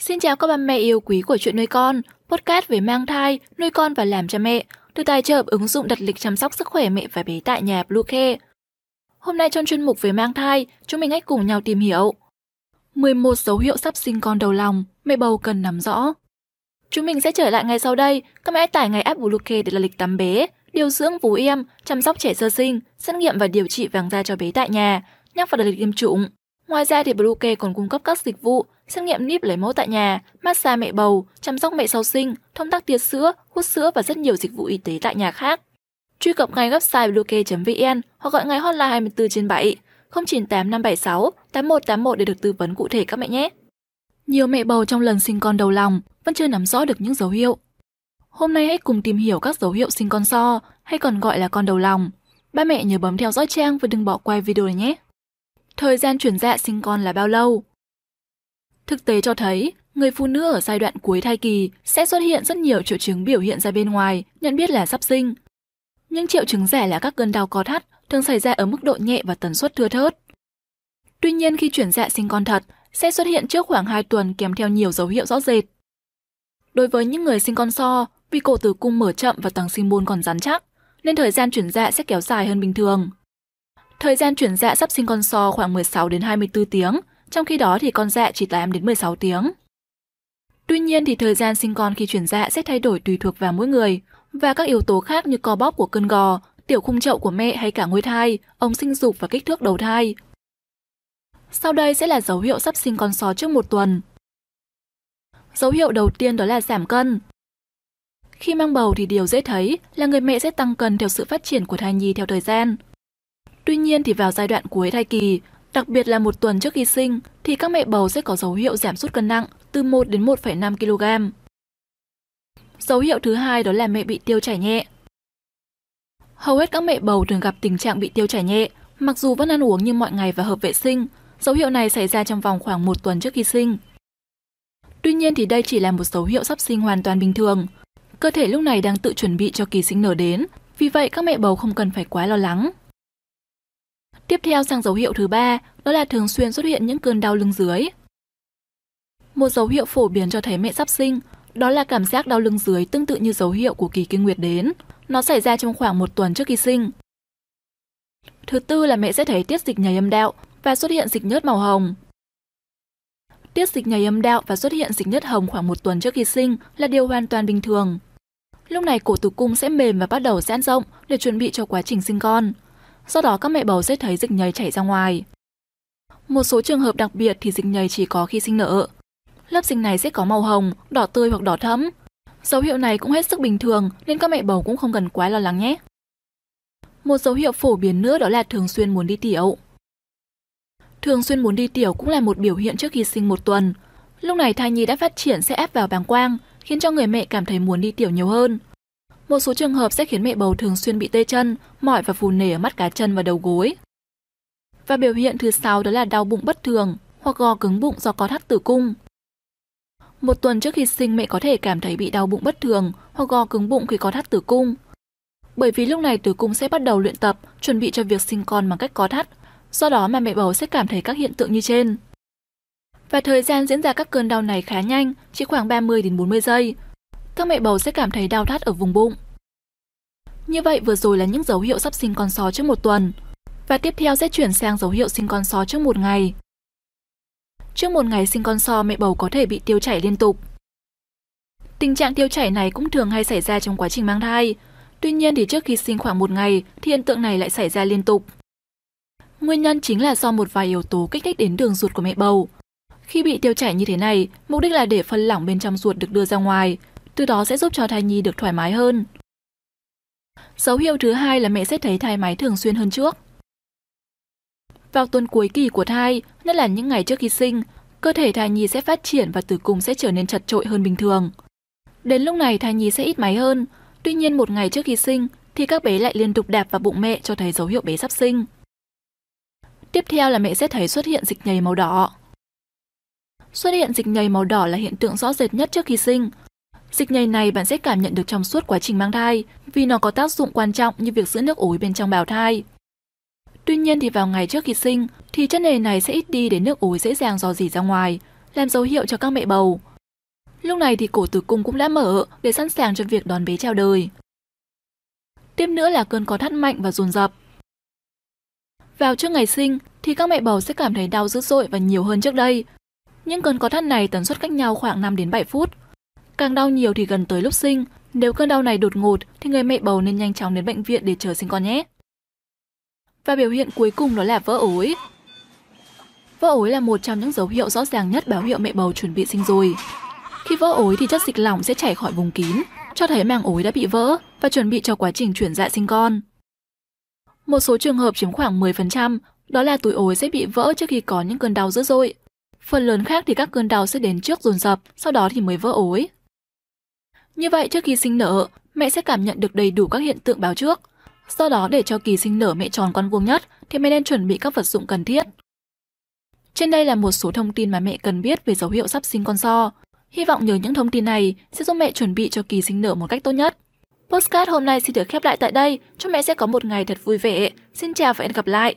Xin chào các bà mẹ yêu quý của chuyện nuôi con, podcast về mang thai, nuôi con và làm cha mẹ, được tài trợ ứng dụng đặt lịch chăm sóc sức khỏe mẹ và bé tại nhà Bluecare. Hôm nay trong chuyên mục về mang thai, chúng mình hãy cùng nhau tìm hiểu 11 dấu hiệu sắp sinh con đầu lòng, mẹ bầu cần nắm rõ. Chúng mình sẽ trở lại ngay sau đây, các mẹ tải ngay app Bluecare để là lịch tắm bé, điều dưỡng vú em, chăm sóc trẻ sơ sinh, xét nghiệm và điều trị vàng da cho bé tại nhà, nhắc vào đặt lịch tiêm chủng. Ngoài ra thì Bluecare còn cung cấp các dịch vụ xét nghiệm níp lấy mẫu tại nhà, massage mẹ bầu, chăm sóc mẹ sau sinh, thông tắc tiết sữa, hút sữa và rất nhiều dịch vụ y tế tại nhà khác. Truy cập ngay website bluecare.vn hoặc gọi ngay hotline 24 trên 7 098 576 8181 để được tư vấn cụ thể các mẹ nhé. Nhiều mẹ bầu trong lần sinh con đầu lòng vẫn chưa nắm rõ được những dấu hiệu. Hôm nay hãy cùng tìm hiểu các dấu hiệu sinh con so hay còn gọi là con đầu lòng. Ba mẹ nhớ bấm theo dõi trang và đừng bỏ qua video này nhé. Thời gian chuyển dạ sinh con là bao lâu? Thực tế cho thấy, người phụ nữ ở giai đoạn cuối thai kỳ sẽ xuất hiện rất nhiều triệu chứng biểu hiện ra bên ngoài, nhận biết là sắp sinh. Những triệu chứng rẻ là các cơn đau có thắt, thường xảy ra ở mức độ nhẹ và tần suất thưa thớt. Tuy nhiên khi chuyển dạ sinh con thật, sẽ xuất hiện trước khoảng 2 tuần kèm theo nhiều dấu hiệu rõ rệt. Đối với những người sinh con so, vì cổ tử cung mở chậm và tầng sinh môn còn rắn chắc, nên thời gian chuyển dạ sẽ kéo dài hơn bình thường. Thời gian chuyển dạ sắp sinh con so khoảng 16 đến 24 tiếng, trong khi đó thì con dạ chỉ 8 đến 16 tiếng. Tuy nhiên thì thời gian sinh con khi chuyển dạ sẽ thay đổi tùy thuộc vào mỗi người và các yếu tố khác như co bóp của cơn gò, tiểu khung chậu của mẹ hay cả ngôi thai, ống sinh dục và kích thước đầu thai. Sau đây sẽ là dấu hiệu sắp sinh con sò trước một tuần. Dấu hiệu đầu tiên đó là giảm cân. Khi mang bầu thì điều dễ thấy là người mẹ sẽ tăng cân theo sự phát triển của thai nhi theo thời gian. Tuy nhiên thì vào giai đoạn cuối thai kỳ, Đặc biệt là một tuần trước khi sinh thì các mẹ bầu sẽ có dấu hiệu giảm sút cân nặng từ 1 đến 1,5 kg. Dấu hiệu thứ hai đó là mẹ bị tiêu chảy nhẹ. Hầu hết các mẹ bầu thường gặp tình trạng bị tiêu chảy nhẹ, mặc dù vẫn ăn uống như mọi ngày và hợp vệ sinh. Dấu hiệu này xảy ra trong vòng khoảng một tuần trước khi sinh. Tuy nhiên thì đây chỉ là một dấu hiệu sắp sinh hoàn toàn bình thường. Cơ thể lúc này đang tự chuẩn bị cho kỳ sinh nở đến, vì vậy các mẹ bầu không cần phải quá lo lắng. Tiếp theo sang dấu hiệu thứ ba, đó là thường xuyên xuất hiện những cơn đau lưng dưới. Một dấu hiệu phổ biến cho thấy mẹ sắp sinh, đó là cảm giác đau lưng dưới tương tự như dấu hiệu của kỳ kinh nguyệt đến. Nó xảy ra trong khoảng một tuần trước khi sinh. Thứ tư là mẹ sẽ thấy tiết dịch nhảy âm đạo và xuất hiện dịch nhớt màu hồng. Tiết dịch nhảy âm đạo và xuất hiện dịch nhớt hồng khoảng một tuần trước khi sinh là điều hoàn toàn bình thường. Lúc này cổ tử cung sẽ mềm và bắt đầu giãn rộng để chuẩn bị cho quá trình sinh con do đó các mẹ bầu sẽ thấy dịch nhầy chảy ra ngoài. Một số trường hợp đặc biệt thì dịch nhầy chỉ có khi sinh nở. Lớp dịch này sẽ có màu hồng, đỏ tươi hoặc đỏ thẫm. Dấu hiệu này cũng hết sức bình thường nên các mẹ bầu cũng không cần quá lo lắng nhé. Một dấu hiệu phổ biến nữa đó là thường xuyên muốn đi tiểu. Thường xuyên muốn đi tiểu cũng là một biểu hiện trước khi sinh một tuần. Lúc này thai nhi đã phát triển sẽ ép vào bàng quang, khiến cho người mẹ cảm thấy muốn đi tiểu nhiều hơn. Một số trường hợp sẽ khiến mẹ bầu thường xuyên bị tê chân, mỏi và phù nề ở mắt cá chân và đầu gối. Và biểu hiện thứ sáu đó là đau bụng bất thường hoặc gò cứng bụng do có thắt tử cung. Một tuần trước khi sinh mẹ có thể cảm thấy bị đau bụng bất thường hoặc gò cứng bụng khi có thắt tử cung. Bởi vì lúc này tử cung sẽ bắt đầu luyện tập, chuẩn bị cho việc sinh con bằng cách có thắt, do đó mà mẹ bầu sẽ cảm thấy các hiện tượng như trên. Và thời gian diễn ra các cơn đau này khá nhanh, chỉ khoảng 30 đến 40 giây, các mẹ bầu sẽ cảm thấy đau thắt ở vùng bụng. Như vậy vừa rồi là những dấu hiệu sắp sinh con só trước một tuần. Và tiếp theo sẽ chuyển sang dấu hiệu sinh con só trước một ngày. Trước một ngày sinh con sò mẹ bầu có thể bị tiêu chảy liên tục. Tình trạng tiêu chảy này cũng thường hay xảy ra trong quá trình mang thai. Tuy nhiên thì trước khi sinh khoảng một ngày thì hiện tượng này lại xảy ra liên tục. Nguyên nhân chính là do một vài yếu tố kích thích đến đường ruột của mẹ bầu. Khi bị tiêu chảy như thế này, mục đích là để phân lỏng bên trong ruột được đưa ra ngoài, từ đó sẽ giúp cho thai nhi được thoải mái hơn. Dấu hiệu thứ hai là mẹ sẽ thấy thai máy thường xuyên hơn trước. Vào tuần cuối kỳ của thai, nhất là những ngày trước khi sinh, cơ thể thai nhi sẽ phát triển và tử cung sẽ trở nên chật trội hơn bình thường. Đến lúc này thai nhi sẽ ít máy hơn, tuy nhiên một ngày trước khi sinh thì các bé lại liên tục đạp vào bụng mẹ cho thấy dấu hiệu bé sắp sinh. Tiếp theo là mẹ sẽ thấy xuất hiện dịch nhầy màu đỏ. Xuất hiện dịch nhầy màu đỏ là hiện tượng rõ rệt nhất trước khi sinh, Dịch nhầy này bạn sẽ cảm nhận được trong suốt quá trình mang thai vì nó có tác dụng quan trọng như việc giữ nước ối bên trong bào thai. Tuy nhiên thì vào ngày trước khi sinh thì chất nhầy này sẽ ít đi để nước ối dễ dàng dò dỉ ra ngoài, làm dấu hiệu cho các mẹ bầu, Lúc này thì cổ tử cung cũng đã mở để sẵn sàng cho việc đón bé chào đời. Tiếp nữa là cơn có thắt mạnh và dồn dập. Vào trước ngày sinh thì các mẹ bầu sẽ cảm thấy đau dữ dội và nhiều hơn trước đây. Những cơn có thắt này tần suất cách nhau khoảng 5 đến 7 phút. Càng đau nhiều thì gần tới lúc sinh, nếu cơn đau này đột ngột thì người mẹ bầu nên nhanh chóng đến bệnh viện để chờ sinh con nhé. Và biểu hiện cuối cùng đó là vỡ ối. Vỡ ối là một trong những dấu hiệu rõ ràng nhất báo hiệu mẹ bầu chuẩn bị sinh rồi. Khi vỡ ối thì chất dịch lỏng sẽ chảy khỏi vùng kín, cho thấy màng ối đã bị vỡ và chuẩn bị cho quá trình chuyển dạ sinh con. Một số trường hợp chiếm khoảng 10%, đó là túi ối sẽ bị vỡ trước khi có những cơn đau dữ dội. Phần lớn khác thì các cơn đau sẽ đến trước dồn dập, sau đó thì mới vỡ ối. Như vậy trước khi sinh nở, mẹ sẽ cảm nhận được đầy đủ các hiện tượng báo trước. Do đó để cho kỳ sinh nở mẹ tròn con vuông nhất thì mẹ nên chuẩn bị các vật dụng cần thiết. Trên đây là một số thông tin mà mẹ cần biết về dấu hiệu sắp sinh con so. Hy vọng nhờ những thông tin này sẽ giúp mẹ chuẩn bị cho kỳ sinh nở một cách tốt nhất. Postcard hôm nay xin được khép lại tại đây. Chúc mẹ sẽ có một ngày thật vui vẻ. Xin chào và hẹn gặp lại.